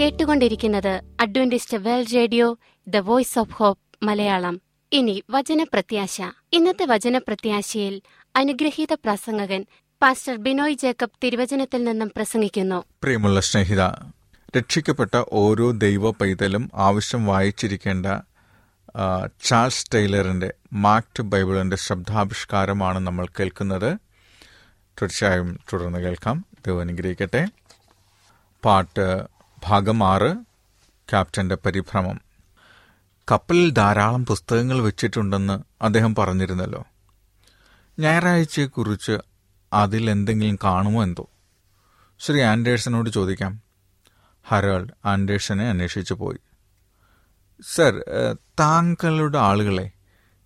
കേട്ടുകൊണ്ടിരിക്കുന്നത് Adventist World Radio the Voice of Hope Malayalam. ഇനി വചനപ്രത്യാശ. ഇന്നത്തെ വചനപ്രത്യാശയിൽ അനുഗ്രഹീത പ്രസംഗകൻ പാസ്റ്റർ ബിനോയ് ജേക്കബ് തിരുവചനത്തിൽ നിന്നും പ്രസംഗിക്കുന്നു. പ്രിയമുള്ള സ്നേഹിത രക്ഷിക്കപ്പെട്ട ഓരോ ദൈവ പൈതലും ആവശ്യം വായിച്ചിരിക്കേണ്ട ചാൾസ് ടൈലറിന്റെ മാക്ട് ബൈബിളിന്റെ ശബ്ദാവിഷ്കാരമാണ് നമ്മൾ കേൾക്കുന്നത്. തീർച്ചയായും തുടർന്ന് കേൾക്കാം. ദൈവം അനുഗ്രഹിക്കട്ടെ. പാട്ട് ഭാഗം ആറ് ക്യാപ്റ്റന്റെ പരിഭ്രമം. കപ്പലിൽ ധാരാളം പുസ്തകങ്ങൾ വെച്ചിട്ടുണ്ടെന്ന് അദ്ദേഹം പറഞ്ഞിരുന്നല്ലോ. ഞായറാഴ്ചയെക്കുറിച്ച് അതിൽ എന്തെങ്കിലും കാണുമോ എന്തോ? ശ്രീ ആൻഡേഴ്സനോട് ചോദിക്കാം. ഹരാൾഡ് ആൻഡേഴ്സനെ അന്വേഷിച്ചു പോയി. സർ താങ്കളുടെ ആളുകളെ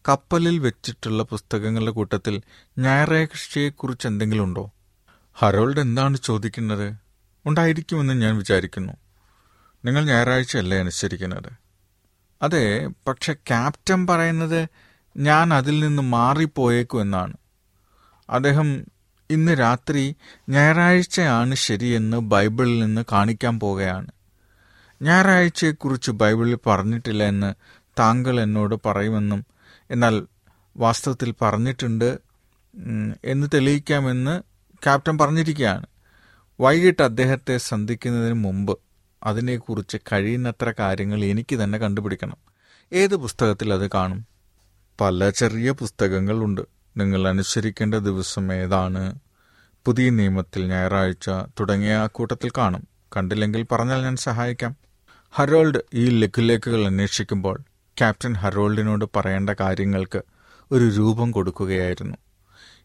കപ്പലിൽ വെച്ചിട്ടുള്ള പുസ്തകങ്ങളുടെ കൂട്ടത്തിൽ ഞായറാഴ്ചയെക്കുറിച്ച് എന്തെങ്കിലും ഉണ്ടോ? ഹരോൾഡ് എന്താണ് ചോദിക്കുന്നത്? ഉണ്ടായിരിക്കുമെന്ന് ഞാൻ വിചാരിക്കുന്നു. നിങ്ങൾ ഞായറാഴ്ചയല്ലേ അനുസരിക്കുന്നത്? അതെ പക്ഷെ ക്യാപ്റ്റൻ പറയുന്നത് ഞാൻ അതിൽ നിന്ന് മാറിപ്പോയേക്കും എന്നാണ്. അദ്ദേഹം ഇന്ന് രാത്രി ഞായറാഴ്ചയാണ് ശരിയെന്ന് ബൈബിളിൽ നിന്ന് കാണിക്കാൻ പോകുകയാണ് ഞായറാഴ്ചയെക്കുറിച്ച് ബൈബിളിൽ പറഞ്ഞിട്ടില്ല എന്ന് താങ്കൾ എന്നോട് പറയുമെന്നും എന്നാൽ വാസ്തവത്തിൽ പറഞ്ഞിട്ടുണ്ട് എന്ന് തെളിയിക്കാമെന്ന് ക്യാപ്റ്റൻ പറഞ്ഞിരിക്കുകയാണ്. വൈകിട്ട് അദ്ദേഹത്തെ സന്ധിക്കുന്നതിന് മുമ്പ് അതിനെക്കുറിച്ച് കഴിയുന്നത്ര കാര്യങ്ങൾ എനിക്ക് തന്നെ കണ്ടുപിടിക്കണം. ഏത് പുസ്തകത്തിൽ അത് കാണും? പല ചെറിയ പുസ്തകങ്ങളുണ്ട്. നിങ്ങൾ അനുസരിക്കേണ്ട ദിവസം ഏതാണ്? പുതിയ നിയമത്തിൽ ഞായറാഴ്ച തുടങ്ങിയ ആ കൂട്ടത്തിൽ കാണും. കണ്ടില്ലെങ്കിൽ പറഞ്ഞാൽ ഞാൻ സഹായിക്കാം. ഹറോൾഡ് ഈ ലഘുലേഖകൾ അന്വേഷിക്കുമ്പോൾ ക്യാപ്റ്റൻ ഹറോൾഡിനോട് പറയേണ്ട കാര്യങ്ങൾക്ക് ഒരു രൂപം കൊടുക്കുകയായിരുന്നു.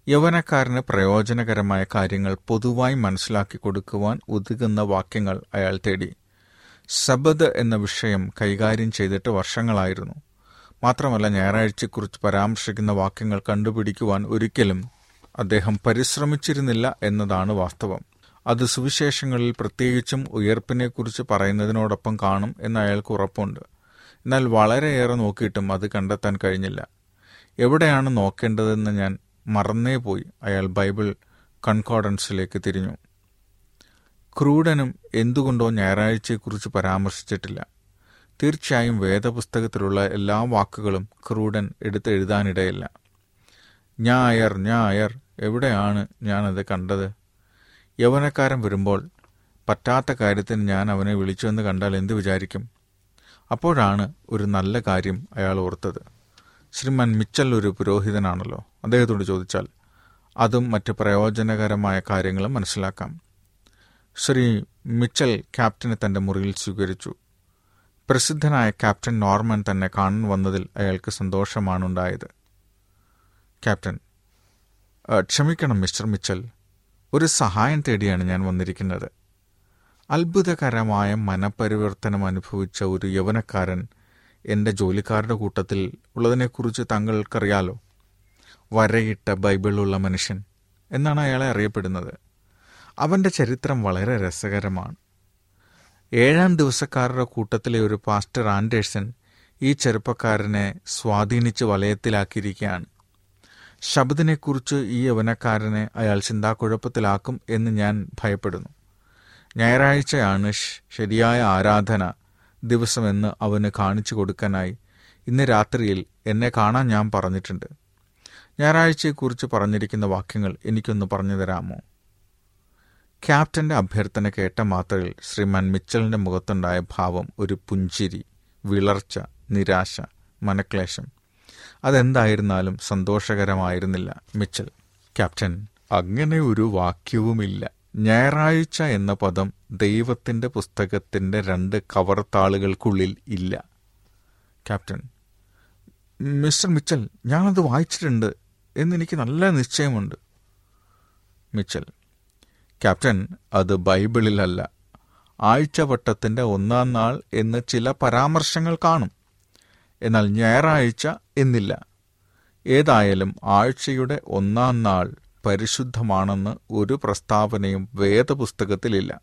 യൗവനക്കാരന് പ്രയോജനകരമായ കാര്യങ്ങൾ പൊതുവായി മനസ്സിലാക്കി കൊടുക്കുവാൻ ഒതുങ്ങുന്ന വാക്യങ്ങൾ അയാൾ തേടി. സബദ് എന്ന വിഷയം കൈകാര്യം ചെയ്തിട്ട് വർഷങ്ങളായിരുന്നു. മാത്രമല്ല ഞായറാഴ്ചയെക്കുറിച്ച് പരാമർശിക്കുന്ന വാക്യങ്ങൾ കണ്ടുപിടിക്കുവാൻ ഒരിക്കലും അദ്ദേഹം പരിശ്രമിച്ചിരുന്നില്ല എന്നതാണ് വാസ്തവം. അത് സുവിശേഷങ്ങളിൽ പ്രത്യേകിച്ചും ഉയർപ്പിനെക്കുറിച്ച് പറയുന്നതിനോടൊപ്പം കാണും എന്ന് അയാൾക്ക് ഉറപ്പുണ്ട്. എന്നാൽ വളരെയേറെ നോക്കിയിട്ടും അത് കണ്ടെത്താൻ കഴിഞ്ഞില്ല. എവിടെയാണ് നോക്കേണ്ടതെന്ന് ഞാൻ മറന്നേ പോയി അയാൾ ബൈബിൾ കൺകോർഡൻസിലേക്ക് തിരിഞ്ഞു. ക്രൂഡനും എന്തുകൊണ്ടോ ഞായറാഴ്ചയെക്കുറിച്ച് പരാമർശിച്ചിട്ടില്ല. തീർച്ചയായും വേദപുസ്തകത്തിലുള്ള എല്ലാ വാക്കുകളും ക്രൂഡൻ എടുത്ത് എഴുതാനിടയില്ല ഞായർ ഞായർ എവിടെയാണ് ഞാനത് കണ്ടത്? യൗവനക്കാരൻ വരുമ്പോൾ പറ്റാത്ത കാര്യത്തിന് ഞാൻ അവനെ വിളിച്ചുവെന്ന് കണ്ടാൽ എന്ത് വിചാരിക്കും? അപ്പോഴാണ് ഒരു നല്ല കാര്യം അയാൾ ഓർത്തത്. ശ്രീമൻ മിച്ചൽ ഒരു പുരോഹിതനാണല്ലോ. അദ്ദേഹത്തോട് ചോദിച്ചാൽ അതും മറ്റ് പ്രയോജനകരമായ കാര്യങ്ങളും മനസ്സിലാക്കാം. ശ്രീ മിച്ചൽ ക്യാപ്റ്റനെ തന്റെ മുറിയിൽ സ്വീകരിച്ചു. പ്രസിദ്ധനായ ക്യാപ്റ്റൻ നോർമൻ തന്നെ കാണാൻ വന്നതിൽ അയാൾക്ക് സന്തോഷമാണുണ്ടായത്. ക്യാപ്റ്റൻ "ആ, ക്ഷമിക്കണം മിസ്റ്റർ മിച്ചൽ. ഒരു സഹായം തേടിയാണ് ഞാൻ വന്നിരിക്കുന്നത്. അത്ഭുതകരമായ മനപരിവർത്തനം അനുഭവിച്ച ഒരു യൗവനക്കാരൻ എന്റെ ജോലിക്കാരുടെ കൂട്ടത്തിൽ ഉള്ളതിനെക്കുറിച്ച് താങ്കൾക്കറിയാലോ? വരയിട്ട ബൈബിളുള്ള മനുഷ്യൻ എന്നാണ് അയാളെ അറിയപ്പെടുന്നത്. അവന്റെ ചരിത്രം വളരെ രസകരമാണ്. ഏഴാം ദിവസക്കാരുടെ കൂട്ടത്തിലെ ഒരു പാസ്റ്റർ ആൻഡേഴ്സൺ ഈ ചെറുപ്പക്കാരനെ സ്വാധീനിച്ച് വലയത്തിലാക്കിയിരിക്കുകയാണ്. ശബ്ദിനെക്കുറിച്ച് ഈ യവനക്കാരനെ അയാൾ ചിന്താക്കുഴപ്പത്തിലാക്കും എന്ന് ഞാൻ ഭയപ്പെടുന്നു. ഞായറാഴ്ചയാണ് ശരിയായ ആരാധന ദിവസമെന്ന് അവന് കാണിച്ചു കൊടുക്കാനായി ഇന്ന് രാത്രിയിൽ എന്നെ കാണാൻ ഞാൻ പറഞ്ഞിട്ടുണ്ട്. ഞായറാഴ്ചയെക്കുറിച്ച് പറഞ്ഞിരിക്കുന്ന വാക്യങ്ങൾ എനിക്കൊന്ന് പറഞ്ഞു തരാമോ? ക്യാപ്റ്റന്റെ അഭ്യർത്ഥന കേട്ട മാത്രയിൽ ശ്രീമാൻ മിച്ചലിന്റെ മുഖത്തുണ്ടായ ഭാവം ഒരു പുഞ്ചിരി വിളർച്ച നിരാശ മനക്ലേശം. അതെന്തായിരുന്നാലും സന്തോഷകരമായിരുന്നില്ല മിച്ചൽ. ക്യാപ്റ്റൻ അങ്ങനെ ഒരു വാക്യവുമില്ല. ഞായറാഴ്ച എന്ന പദം ദൈവത്തിന്റെ പുസ്തകത്തിന്റെ രണ്ട് കവർ താളുകൾക്കുള്ളിൽ ഇല്ല. ക്യാപ്റ്റൻ മിസ്റ്റർ മിച്ചൽ ഞാനത് വായിച്ചിട്ടുണ്ട് എന്നെനിക്ക് നല്ല നിശ്ചയമുണ്ട്. മിച്ചൽ ക്യാപ്റ്റൻ അത് ബൈബിളിലല്ല. ആഴ്ചവട്ടത്തിന്റെ ഒന്നാം നാൾ എന്ന് ചില പരാമർശങ്ങൾ കാണും. എന്നാൽ ഞായറാഴ്ച എന്നില്ല. ഏതായാലും ആഴ്ചയുടെ ഒന്നാം നാൾ പരിശുദ്ധമാണെന്ന് ഒരു പ്രസ്താവനയും വേദപുസ്തകത്തിലില്ല.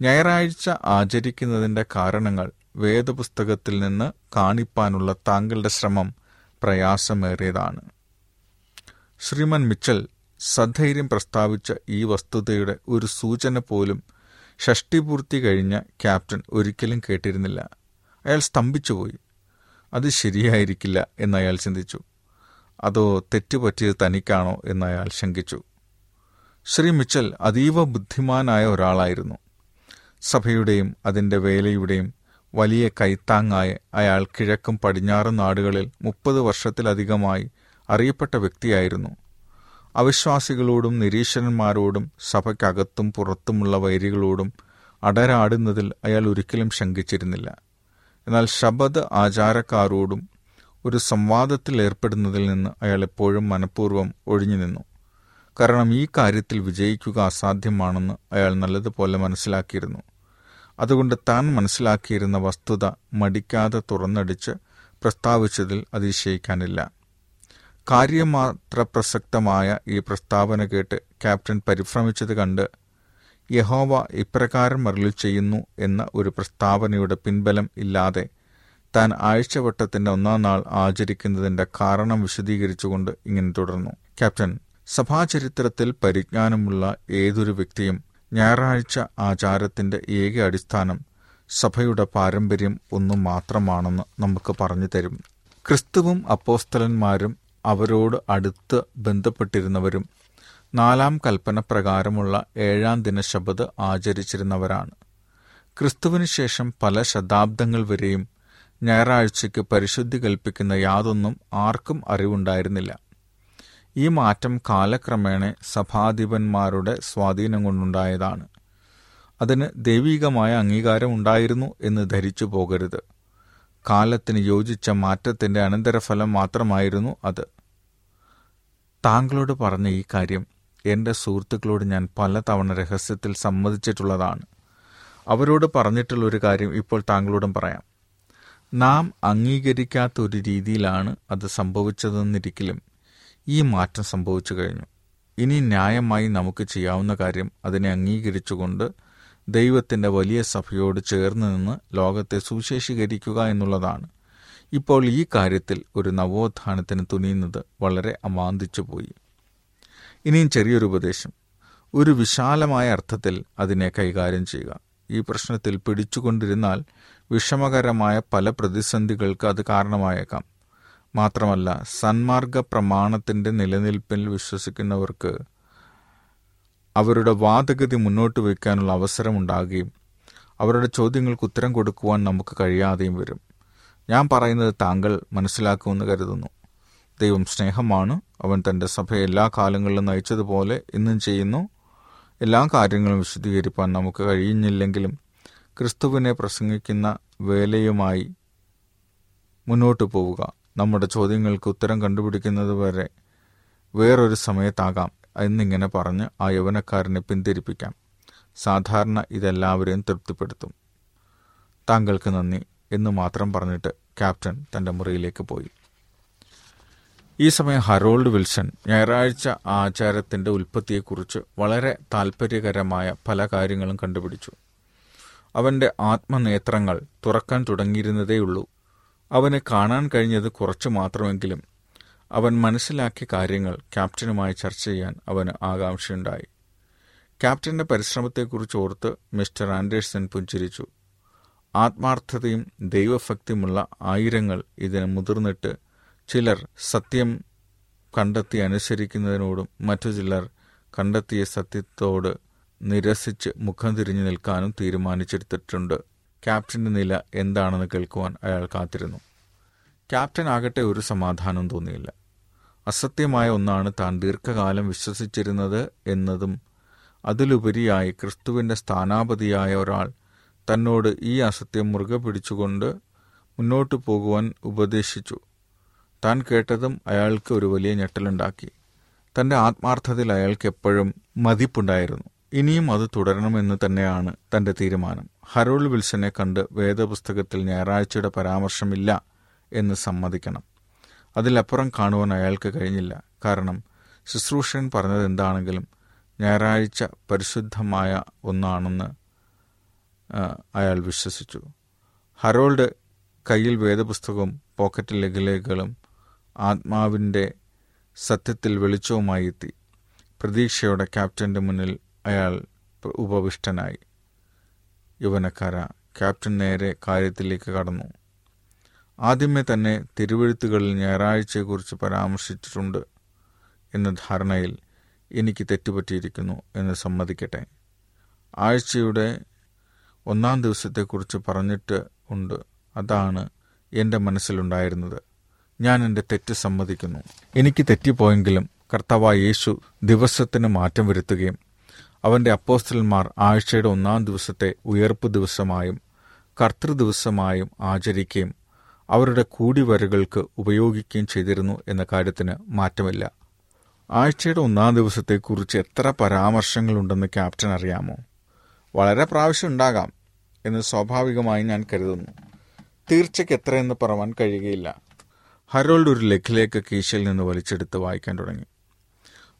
ഞായറാഴ്ച ആചരിക്കുന്നതിന്റെ കാരണങ്ങൾ വേദപുസ്തകത്തിൽ നിന്ന് കാണിപ്പാനുള്ള താങ്കളുടെ ശ്രമം പ്രയാസമേറിയതാണ്. ശ്രീമൻ മിച്ചൽ സധൈര്യം പ്രസ്താവിച്ച ഈ വസ്തുതയുടെ ഒരു സൂചന പോലും ഷഷ്ടിപൂർത്തി കഴിഞ്ഞ ക്യാപ്റ്റൻ ഒരിക്കലും കേട്ടിരുന്നില്ല. അയാൾ സ്തംഭിച്ചുപോയി. അത് ശരിയായിരിക്കില്ല എന്ന് അയാൾ ചിന്തിച്ചു. അതോ തെറ്റുപറ്റിയത് തനിക്കാണോ എന്ന് അയാൾ ശങ്കിച്ചു. ശ്രീ മിച്ചൽ അതീവ ബുദ്ധിമാനായ ഒരാളായിരുന്നു. സഭയുടെയും അതിന്റെ വേലയുടെയും വലിയ കൈത്താങ്ങായ അയാൾ കിഴക്കും പടിഞ്ഞാറും നാടുകളിൽ മുപ്പത് വർഷത്തിലധികമായി അറിയപ്പെട്ട വ്യക്തിയായിരുന്നു. അവിശ്വാസികളോടും നിരീശ്വരന്മാരോടും സഭയ്ക്കകത്തും പുറത്തുമുള്ള വൈരികളോടും അടരാടുന്നതിൽ അയാൾ ഒരിക്കലും ശങ്കിച്ചിരുന്നില്ല. എന്നാൽ ശബദ ആചാരക്കാരോടും ഒരു സംവാദത്തിൽ ഏർപ്പെടുന്നതിൽ നിന്ന് അയാൾ എപ്പോഴും മനഃപൂർവം ഒഴിഞ്ഞു നിന്നു. കാരണം ഈ കാര്യത്തിൽ വിജയിക്കുക അസാധ്യമാണെന്ന് അയാൾ നല്ലതുപോലെ മനസ്സിലാക്കിയിരുന്നു. അതുകൊണ്ട് താൻ മനസ്സിലാക്കിയിരുന്ന വസ്തുത മടിക്കാതെ തുറന്നടിച്ച് പ്രസ്താവിച്ചതിൽ അതിശയിക്കാനില്ല. കാര്യമാത്ര പ്രസക്തമായ ഈ പ്രസ്താവന കേട്ട് ക്യാപ്റ്റൻ പരിഭ്രമിച്ചത് കണ്ട് യഹോവ ഇപ്രകാരം മരളി ചെയ്യുന്നു എന്ന ഒരു പ്രസ്താവനയുടെ പിൻബലം ഇല്ലാതെ താൻ ആഴ്ചവട്ടത്തിന്റെ ഒന്നാം നാൾ ആചരിക്കുന്നതിന്റെ കാരണം വിശദീകരിച്ചുകൊണ്ട് ഇങ്ങനെ തുടർന്നു. ക്യാപ്റ്റൻ സഭാചരിത്രത്തിൽ പരിജ്ഞാനമുള്ള ഏതൊരു വ്യക്തിയും ഞായറാഴ്ച ആചാരത്തിന്റെ ഏക അടിസ്ഥാനം സഭയുടെ പാരമ്പര്യം ഒന്നു മാത്രമാണെന്ന് നമുക്ക് പറഞ്ഞു തരും. ക്രിസ്തുവും അപ്പോസ്തലന്മാരും അവരോട് അടുത്ത് ബന്ധപ്പെട്ടിരുന്നവരും നാലാം കൽപ്പന പ്രകാരമുള്ള ഏഴാം ദിന ശബദ് ആചരിച്ചിരുന്നവരാണ്. ക്രിസ്തുവിന് ശേഷം പല ശതാബ്ദങ്ങൾ വരെയും ഞായറാഴ്ചയ്ക്ക് പരിശുദ്ധി കൽപ്പിക്കുന്ന യാതൊന്നും ആർക്കും അറിവുണ്ടായിരുന്നില്ല. ഈ മാറ്റം കാലക്രമേണ സഭാധിപന്മാരുടെ സ്വാധീനം കൊണ്ടുണ്ടായതാണ്. അതിന് ദൈവികമായ അംഗീകാരം ഉണ്ടായിരുന്നു എന്ന് ധരിച്ചു പോകരുത് കാലത്തിന് യോജിച്ച മാറ്റത്തിന്റെ അനന്തരഫലം മാത്രമായിരുന്നു അത്. താങ്കളോട് പറഞ്ഞ ഈ കാര്യം എന്റെ സുഹൃത്തുക്കളോട് ഞാൻ പലതവണ രഹസ്യത്തിൽ സമ്മതിച്ചിട്ടുള്ളതാണ്. അവരോട് പറഞ്ഞിട്ടുള്ള ഒരു കാര്യം ഇപ്പോൾ താങ്കളോടും പറയാം. നാം അംഗീകരിക്കാത്ത ഒരു രീതിയിലാണ് അത് സംഭവിച്ചതെന്നിരിക്കലും ഈ മാറ്റം സംഭവിച്ചു കഴിഞ്ഞു. ഇനി ന്യായമായി നമുക്ക് ചെയ്യാവുന്ന കാര്യം അതിനെ അംഗീകരിച്ചുകൊണ്ട് ദൈവത്തിന്റെ വലിയ സഭയോട് ചേർന്ന് നിന്ന് ലോകത്തെ സുവിശേഷീകരിക്കുക എന്നുള്ളതാണ്. ഇപ്പോൾ ഈ കാര്യത്തിൽ ഒരു നവോത്ഥാനത്തിന് തുനിയുന്നത് വളരെ അമാന്തിച്ചു പോയി. ഇനിയും ചെറിയൊരു ഉപദേശം. ഒരു വിശാലമായ അർത്ഥത്തിൽ അതിനെ കൈകാര്യം ചെയ്യുക. ഈ പ്രശ്നത്തിൽ പിടിച്ചുകൊണ്ടിരുന്നാൽ വിഷമകരമായ പല പ്രതിസന്ധികൾക്ക് അത് കാരണമായേക്കാം. മാത്രമല്ല സന്മാർഗ പ്രമാണത്തിന്റെ നിലനിൽപ്പിൽ വിശ്വസിക്കുന്നവർക്ക് അവരുടെ വാദഗതി മുന്നോട്ട് വയ്ക്കാനുള്ള അവസരമുണ്ടാകുകയും അവരുടെ ചോദ്യങ്ങൾക്ക് ഉത്തരം കൊടുക്കുവാൻ നമുക്ക് കഴിയാതെയും വരും. ഞാൻ പറയുന്നത് താങ്കൾ മനസ്സിലാക്കുമെന്ന് കരുതുന്നു. ദൈവം സ്നേഹമാണ്. അവൻ തന്റെ സഭ എല്ലാ കാലങ്ങളിലും നയിച്ചതുപോലെ ഇന്നും ചെയ്യുന്നു. എല്ലാ കാര്യങ്ങളും വിശദീകരിപ്പാൻ നമുക്ക് കഴിയുന്നില്ലെങ്കിലും ക്രിസ്തുവിനെ പ്രസംഗിക്കുന്ന വേലയുമായി മുന്നോട്ട് പോവുക. നമ്മുടെ ചോദ്യങ്ങൾക്ക് ഉത്തരം കണ്ടുപിടിക്കുന്നത് വരെ വേറൊരു സമയത്താകാം. എന്നിങ്ങനെ പറഞ്ഞ് ആ യൗവനക്കാരനെ പിന്തിരിപ്പിക്കാം. സാധാരണ ഇതെല്ലാവരെയും തൃപ്തിപ്പെടുത്തും. താങ്കൾക്ക് നന്ദി എന്ന് മാത്രം പറഞ്ഞിട്ട് ക്യാപ്റ്റൻ തന്റെ മുറിയിലേക്ക് പോയി. ഈ സമയം ഹറോൾഡ് വിൽസൺ ഞായറാഴ്ച ആചാരത്തിന്റെ ഉൽപ്പത്തിയെക്കുറിച്ച് വളരെ താൽപ്പര്യകരമായ പല കാര്യങ്ങളും കണ്ടുപിടിച്ചു. അവന്റെ ആത്മനേത്രങ്ങൾ തുറക്കാൻ തുടങ്ങിയിരുന്നതേയുള്ളൂ. അവന് കാണാൻ കഴിഞ്ഞത് കുറച്ചു മാത്രമെങ്കിലും അവൻ മനസ്സിലാക്കിയ കാര്യങ്ങൾ ക്യാപ്റ്റനുമായി ചർച്ച ചെയ്യാൻ അവന് ആകാംക്ഷയുണ്ടായി. ക്യാപ്റ്റന്റെ പരിശ്രമത്തെക്കുറിച്ച് ഓർത്ത് മിസ്റ്റർ ആൻഡേഴ്സൺ പുഞ്ചിരിച്ചു. ആത്മാർത്ഥതയും ദൈവഭക്തിയുമുള്ള ആയിരങ്ങൾ ഇതിന് മുതിർന്നിട്ട് ചിലർ സത്യം കണ്ടെത്തി അനുസരിക്കുന്നതിനോടും മറ്റു ചിലർ കണ്ടെത്തിയ സത്യത്തോട് നിരസിച്ച് മുഖം തിരിഞ്ഞു നിൽക്കാനും തീരുമാനിച്ചെടുത്തിട്ടുണ്ട്. ക്യാപ്റ്റന്റെ നില എന്താണെന്ന് കേൾക്കുവാൻ അയാൾ കാത്തിരുന്നു. ക്യാപ്റ്റൻ ആകട്ടെ ഒരു സമാധാനം തോന്നിയില്ല. അസത്യമായ ഒന്നാണ് താൻ ദീർഘകാലം വിശ്വസിച്ചിരുന്നത് എന്നതും അതിലുപരിയായി ക്രിസ്തുവിന്റെ സ്ഥാനാപതിയായ ഒരാൾ തന്നോട് ഈ അസത്യം മുറുകെ പിടിച്ചുകൊണ്ട് മുന്നോട്ടു പോകുവാൻ ഉപദേശിച്ചു. താൻ കേട്ടതും അയാൾക്ക് ഒരു വലിയ ഞെട്ടലുണ്ടാക്കി. തന്റെ ആത്മാർത്ഥതയിൽ അയാൾക്ക് എപ്പോഴും മതിപ്പുണ്ടായിരുന്നു. ഇനിയും അത് തുടരണമെന്ന് തന്നെയാണ് തന്റെ തീരുമാനം. ഹരോൾ വിൽസനെ കണ്ട് വേദപുസ്തകത്തിൽ ഞായറാഴ്ചയുടെ പരാമർശമില്ല എന്ന് സമ്മതിക്കണം. അതിലപ്പുറം കാണുവാൻ അയാൾക്ക് കഴിഞ്ഞില്ല. കാരണം ശുശ്രൂഷൻ പറഞ്ഞത് എന്താണെങ്കിലും ഞായറാഴ്ച പരിശുദ്ധമായ ഒന്നാണെന്ന് അയാൾ വിശ്വസിച്ചു. ഹറോൾഡ് കയ്യിൽ വേദപുസ്തകവും പോക്കറ്റ് ലഘുലേഖകളും ആത്മാവിന്റെ സത്യത്തിൽ വെളിച്ചവുമായി എത്തി. പ്രതീക്ഷയോടെ ക്യാപ്റ്റന്റെ മുന്നിൽ അയാൾ ഉപവിഷ്ടനായി. യൗവനക്കാര ക്യാപ്റ്റൻ നേരെ കാര്യത്തിലേക്ക് കടന്നു. ആദ്യമേ തന്നെ തിരുവഴുത്തുകളിൽ ഞായറാഴ്ചയെക്കുറിച്ച് പരാമർശിച്ചിട്ടുണ്ട് എന്ന ധാരണയിൽ എനിക്ക് തെറ്റുപറ്റിയിരിക്കുന്നു എന്ന് സമ്മതിക്കട്ടെ. ആഴ്ചയുടെ ഒന്നാം ദിവസത്തെക്കുറിച്ച് പറഞ്ഞിട്ട് ഉണ്ട്. അതാണ് എന്റെ മനസ്സിലുണ്ടായിരുന്നത്. ഞാൻ എന്റെ തെറ്റ് സമ്മതിക്കുന്നു. എനിക്ക് തെറ്റിപ്പോയെങ്കിലും കർത്താവായ യേശു ദിവസത്തിന് മാറ്റം വരുത്തുകയും അവന്റെ അപ്പോസ്റ്റലന്മാർ ആഴ്ചയുടെ ഒന്നാം ദിവസത്തെ ഉയർപ്പ് ദിവസമായും കർത്തൃദിവസമായും ആചരിക്കുകയും അവരുടെ കൂടിവരകൾക്ക് ഉപയോഗിക്കുകയും ചെയ്തിരുന്നു എന്ന കാര്യത്തിന് മാറ്റമില്ല. ആഴ്ചയുടെ ഒന്നാം ദിവസത്തെക്കുറിച്ച് എത്ര പരാമർശങ്ങളുണ്ടെന്ന് ക്യാപ്റ്റൻ അറിയാമോ? വളരെ പ്രാവശ്യം ഉണ്ടാകാം എന്ന് സ്വാഭാവികമായി ഞാൻ കരുതുന്നു. തീർച്ചയ്ക്ക് എത്രയെന്ന് പറവാൻ കഴിയുകയില്ല. ഹരോൾഡ് ഒരു ലഘുലേഖ കീശയിൽ നിന്ന് വലിച്ചെടുത്ത് വായിക്കാൻ തുടങ്ങി.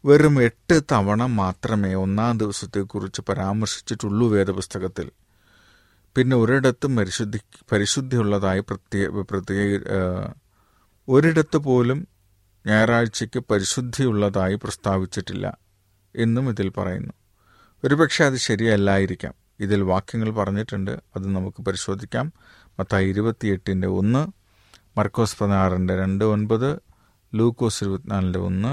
വെറും എട്ട് തവണ മാത്രമേ ഒന്നാം ദിവസത്തെക്കുറിച്ച് പരാമർശിച്ചിട്ടുള്ളൂ വേദപുസ്തകത്തിൽ. പിന്നെ ഒരിടത്തും പരിശുദ്ധി പരിശുദ്ധിയുള്ളതായി പ്രത്യേക പ്രത്യേക ഒരിടത്ത് പോലും ഞായറാഴ്ചയ്ക്ക് പരിശുദ്ധിയുള്ളതായി പ്രസ്താവിച്ചിട്ടില്ല എന്നും ഇതിൽ പറയുന്നു. ഒരുപക്ഷെ അത് ശരിയല്ലായിരിക്കാം. ഇതിൽ വാക്യങ്ങൾ പറഞ്ഞിട്ടുണ്ട്. അത് നമുക്ക് പരിശോധിക്കാം. മത്തായി ഇരുപത്തിയെട്ടിന്റെ ഒന്ന് മർക്കോസ് പതിനാറിന്റെ രണ്ട് ഒൻപത് ലൂക്കോസ് ഇരുപത്തിനാലിന്റെ ഒന്ന്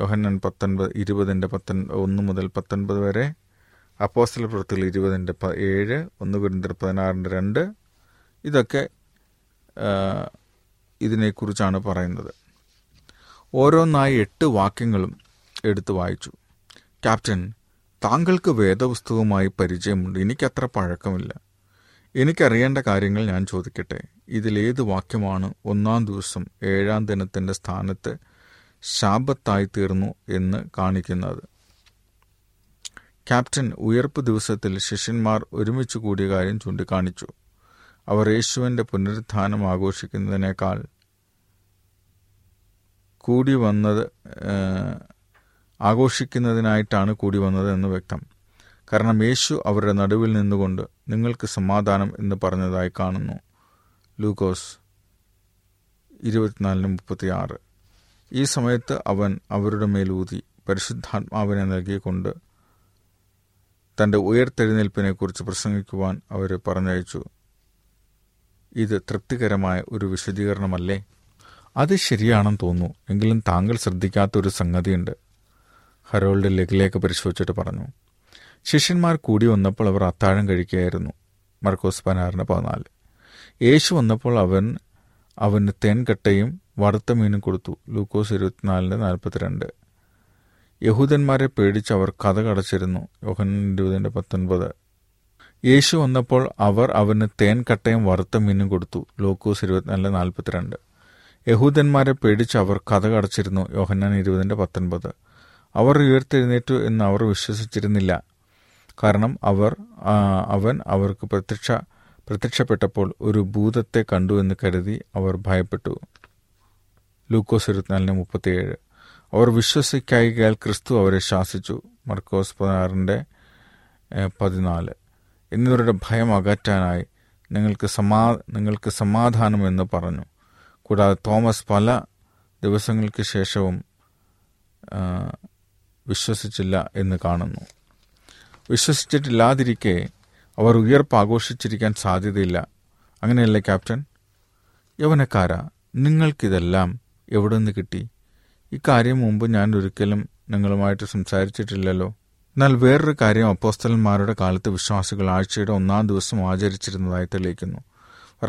യോഹന്നൻ പത്തൊൻപത് ഇരുപതിന്റെ പത്തൊൻ ഒന്ന് മുതൽ പത്തൊൻപത് വരെ അപ്പോസ്റ്റൽ പ്രവൃത്തികൾ ഇരുപതിന്റെ ഏഴ് ഒന്ന് കുരിന്തർ പതിനാറിന്റെ രണ്ട്. ഇതൊക്കെ ഇതിനെക്കുറിച്ചാണ് പറയുന്നത്. ഓരോന്നായി എട്ട് വാക്യങ്ങളും എടുത്തു വായിച്ചു. ക്യാപ്റ്റൻ താങ്കൾക്ക് വേദപുസ്തകവുമായി പരിചയമുണ്ട്. എനിക്കത്ര പഴക്കമില്ല. എനിക്കറിയേണ്ട കാര്യങ്ങൾ ഞാൻ ചോദിക്കട്ടെ. ഇതിലേത് വാക്യമാണ് ഒന്നാം ദിവസം ഏഴാം ദിനത്തിന്റെ സ്ഥാനത്ത് ശാപത്തായി തീർന്നു എന്ന് കാണിക്കുന്നത്? ക്യാപ്റ്റൻ ഉയർപ്പ് ദിവസത്തിൽ ശിഷ്യന്മാർ ഒരുമിച്ച് കൂടിയ കാര്യം ചൂണ്ടിക്കാണിച്ചു. അവർ യേശുവിന്റെ പുനരുത്ഥാനം ആഘോഷിക്കുന്നതിനേക്കാൾ കൂടി വന്നത് ആഘോഷിക്കുന്നതിനായിട്ടാണ് കൂടി വന്നത് എന്ന് വ്യക്തം. കാരണം യേശു അവരുടെ നടുവിൽ നിന്നുകൊണ്ട് നിങ്ങൾക്ക് സമാധാനം എന്ന് പറഞ്ഞതായി കാണുന്നു. ലൂക്കോസ് ഇരുപത്തിനാലിന് മുപ്പത്തിയാറ്. ഈ സമയത്ത് അവൻ അവരുടെ മേലൂതി പരിശുദ്ധാത്മാവിനെ നൽകിക്കൊണ്ട് തന്റെ ഉയർത്തെഴുന്നേൽപ്പിനെക്കുറിച്ച് പ്രസംഗിക്കുവാൻ അവർ പറഞ്ഞയച്ചു. ഇത് തൃപ്തികരമായ ഒരു വിശദീകരണമല്ലേ? അത് ശരിയാണെന്ന് തോന്നുന്നു. എങ്കിലും താങ്കൾ ശ്രദ്ധിക്കാത്ത ഒരു സംഗതിയുണ്ട്. ഹരോൾഡ് ലെഗിലേക്ക് പരിശോധിച്ചിട്ട് പറഞ്ഞു. ശിഷ്യന്മാർ കൂടി വന്നപ്പോൾ അവർ അത്താഴം കഴിക്കുകയായിരുന്നു. മർക്കോസ് പനാറിന് പതിനാല്. യേശു വന്നപ്പോൾ അവൻ അവന് തേൻകട്ടയും വറുത്ത മീനും കൊടുത്തു. ലൂക്കോസ് ഇരുപത്തിനാലിന് നാൽപ്പത്തിരണ്ട്. യഹൂദന്മാരെ പേടിച്ച് അവർ കഥകടച്ചിരുന്നു കടച്ചിരുന്നു. യോഹൻ ഇരുപതിന്റെ പത്തൊൻപത്. യേശു വന്നപ്പോൾ അവർ അവന് തേൻകട്ടയും വറുത്ത മീനും കൊടുത്തു. ലോക്കൂസ് ഇരുപത്തിനാലിന് നാൽപ്പത്തിരണ്ട്. യഹൂദന്മാരെ പേടിച്ച് അവർ കഥകടച്ചിരുന്നു യോഹന്നാൻ ഇരുപതിന്റെ പത്തൊൻപത്. അവർ ഉയർത്തെഴുന്നേറ്റു എന്ന് അവർ വിശ്വസിച്ചിരുന്നില്ല. കാരണം അവർ അവൻ അവർക്ക് പ്രത്യക്ഷ പ്രത്യക്ഷപ്പെട്ടപ്പോൾ ഒരു ഭൂതത്തെ കണ്ടു എന്ന് കരുതി അവർ ഭയപ്പെട്ടു. ലൂക്കോസ് ഇരുപത്തിനാലിന് മുപ്പത്തിയേഴ്. അവർ വിശ്വസിക്കായികയാൽ ക്രിസ്തു അവരെ ശാസിച്ചു. മർക്കോസ് പതിനാറിന്റെ പതിനാല്. എന്നിവരുടെ ഭയം അകറ്റാനായി നിങ്ങൾക്ക് സമാ നിങ്ങൾക്ക് സമാധാനം എന്ന് പറഞ്ഞു. കൂടാതെ തോമസ് പല ദിവസങ്ങൾക്ക് ശേഷവും വിശ്വസിച്ചില്ല എന്ന് കാണുന്നു. വിശ്വസിച്ചിട്ടില്ലാതിരിക്കെ അവർ ഉയർപ്പ് ആഘോഷിച്ചിരിക്കാൻ സാധ്യതയില്ല. അങ്ങനെയല്ലേ ക്യാപ്റ്റൻ? യവനക്കാരാ നിങ്ങൾക്കിതെല്ലാം എവിടെ നിന്ന് കിട്ടി? ഇക്കാര്യം മുമ്പ് ഞാൻ ഒരിക്കലും നിങ്ങളുമായിട്ട് സംസാരിച്ചിട്ടില്ലല്ലോ. എന്നാൽ വേറൊരു കാര്യം അപ്പോസ്തലന്മാരുടെ കാലത്ത് വിശ്വാസികൾ ആഴ്ചയുടെ ഒന്നാം ദിവസം ആചരിച്ചിരുന്നതായി തെളിയിക്കുന്നു.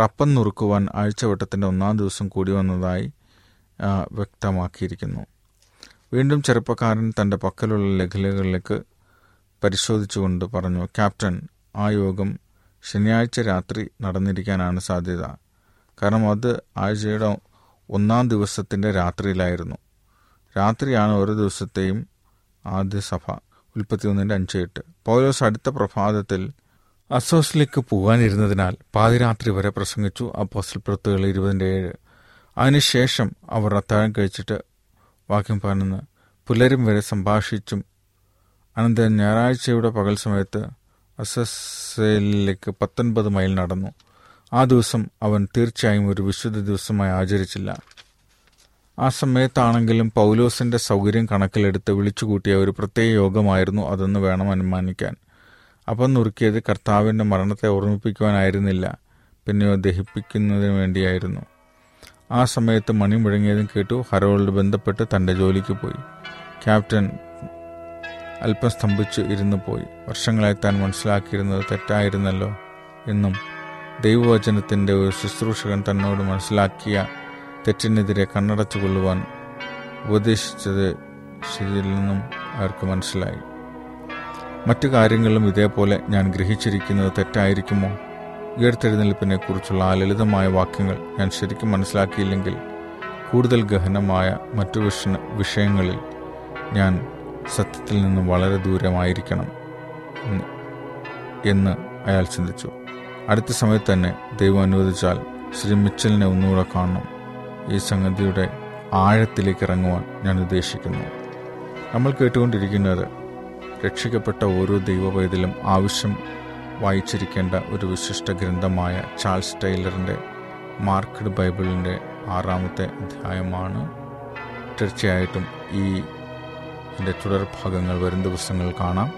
അപ്പം നുറുക്കുവാൻ ആഴ്ചവട്ടത്തിന്റെ ഒന്നാം ദിവസം കൂടി വന്നതായി വ്യക്തമാക്കിയിരിക്കുന്നു. വീണ്ടും ചെറുപ്പക്കാരൻ തന്റെ പക്കലുള്ള ലഘുലകളിലേക്ക് പരിശോധിച്ചുകൊണ്ട് പറഞ്ഞു ക്യാപ്റ്റൻ ആ യോഗം ശനിയാഴ്ച രാത്രി നടന്നിരിക്കാനാണ് സാധ്യത. കാരണം അത് ആഴ്ചയുടെ ഒന്നാം ദിവസത്തിന്റെ രാത്രിയിലായിരുന്നു. രാത്രിയാണ് ഓരോ ദിവസത്തെയും ആദ്യ സഭ. ഉൽപ്പത്തി ഒന്നിന്റെ അഞ്ച് എട്ട്. പൗലോസ് അടുത്ത പ്രഭാതത്തിൽ അസോസിലേക്ക് പോകാനിരുന്നതിനാൽ പാതിരാത്രി വരെ പ്രസംഗിച്ചു. അപ്പോസ്റ്റൽ പ്രത്തുകൾ ഇരുപതിന്റെ ഏഴ്. അതിനുശേഷം അവർ അത്താഴം കഴിച്ചിട്ട് വാക്യം പറഞ്ഞ് പുലരും വരെ സംഭാഷിച്ചും അനന്തരം ഞായറാഴ്ചയുടെ പകൽ സമയത്ത് അസസേലിലേക്ക് പത്തൊൻപത് മൈൽ നടന്നു. ആ ദിവസം അവൻ തീർച്ചയായും ഒരു വിശുദ്ധ ദിവസമായി ആചരിച്ചില്ല. ആ സമയത്താണെങ്കിലും പൗലോസിന്റെ സൗകര്യം കണക്കിലെടുത്ത് വിളിച്ചുകൂട്ടിയ ഒരു പ്രത്യേക യോഗമായിരുന്നു അതെന്ന് വേണം അനുമാനിക്കാൻ. അപ്പം നുറുക്കിയത് കർത്താവിന്റെ മരണത്തെ ഓർമ്മിപ്പിക്കുവാനായിരുന്നില്ല പിന്നെയോ ദഹിപ്പിക്കുന്നതിന് വേണ്ടിയായിരുന്നു. ആ സമയത്ത് മണി മുഴങ്ങിയതും കേട്ടു ഹരോൾഡ് ബന്ധപ്പെട്ട് തന്റെ ജോലിക്ക് പോയി. ക്യാപ്റ്റൻ അല്പം സ്തംഭിച്ച് ഇരുന്നു പോയി. വർഷങ്ങളായി താൻ മനസ്സിലാക്കിയിരുന്നത് തെറ്റായിരുന്നല്ലോ എന്നും ദൈവവചനത്തിന്റെ ഒരു ശുശ്രൂഷകൻ തന്നോട് മനസ്സിലാക്കിയ തെറ്റിനെതിരെ കണ്ണടച്ചു കൊള്ളുവാൻ ഉപദേശിച്ചത് നിന്നും അവർക്ക് മനസ്സിലായി? മറ്റു കാര്യങ്ങളിലും ഇതേപോലെ ഞാൻ ഗ്രഹിച്ചിരിക്കുന്നത് തെറ്റായിരിക്കുമോ? ഉയർത്തെഴുന്നേൽപ്പിനെ കുറിച്ചുള്ള ആ ലളിതമായ വാക്യങ്ങൾ ഞാൻ ശരിക്കും മനസ്സിലാക്കിയില്ലെങ്കിൽ കൂടുതൽ ഗഹനമായ മറ്റു വിഷ വിഷയങ്ങളിൽ ഞാൻ സത്യത്തിൽ നിന്നും വളരെ ദൂരമായിരിക്കണം എന്ന് അയാൾ ചിന്തിച്ചു. അടുത്ത സമയത്ത് തന്നെ ദൈവം അനുവദിച്ചാൽ ശ്രീ മിച്ചലിനെ ഒന്നുകൂടെ കാണണം. ഈ സംഗതിയുടെ ആഴത്തിലേക്ക് ഇറങ്ങുവാൻ ഞാൻ ഉദ്ദേശിക്കുന്നു. നമ്മൾ കേട്ടുകൊണ്ടിരിക്കുന്നത് രക്ഷിക്കപ്പെട്ട ഓരോ ദൈവവേദിലും ആവശ്യം വായിച്ചിരിക്കേണ്ട ഒരു വിശിഷ്ട ഗ്രന്ഥമായ ചാൾസ് ടൈലറിന്റെ മാർക്കഡ് ബൈബിളിന്റെ ആറാമത്തെ അധ്യായമാണ്. തീർച്ചയായിട്ടും ഈ ഇതിന്റെ തുടർഭാഗങ്ങൾ വരും ദിവസങ്ങൾ കാണാം.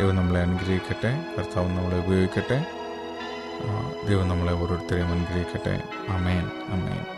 ദൈവം നമ്മളെ അനുഗ്രഹിക്കട്ടെ കർത്താവ് നമ്മളെ ഉപയോഗിക്കട്ടെ. ദൈവം നമ്മളെ ഓരോരുത്തരെയും അനുഗ്രഹിക്കട്ടെ. അമേൻ അമേൻ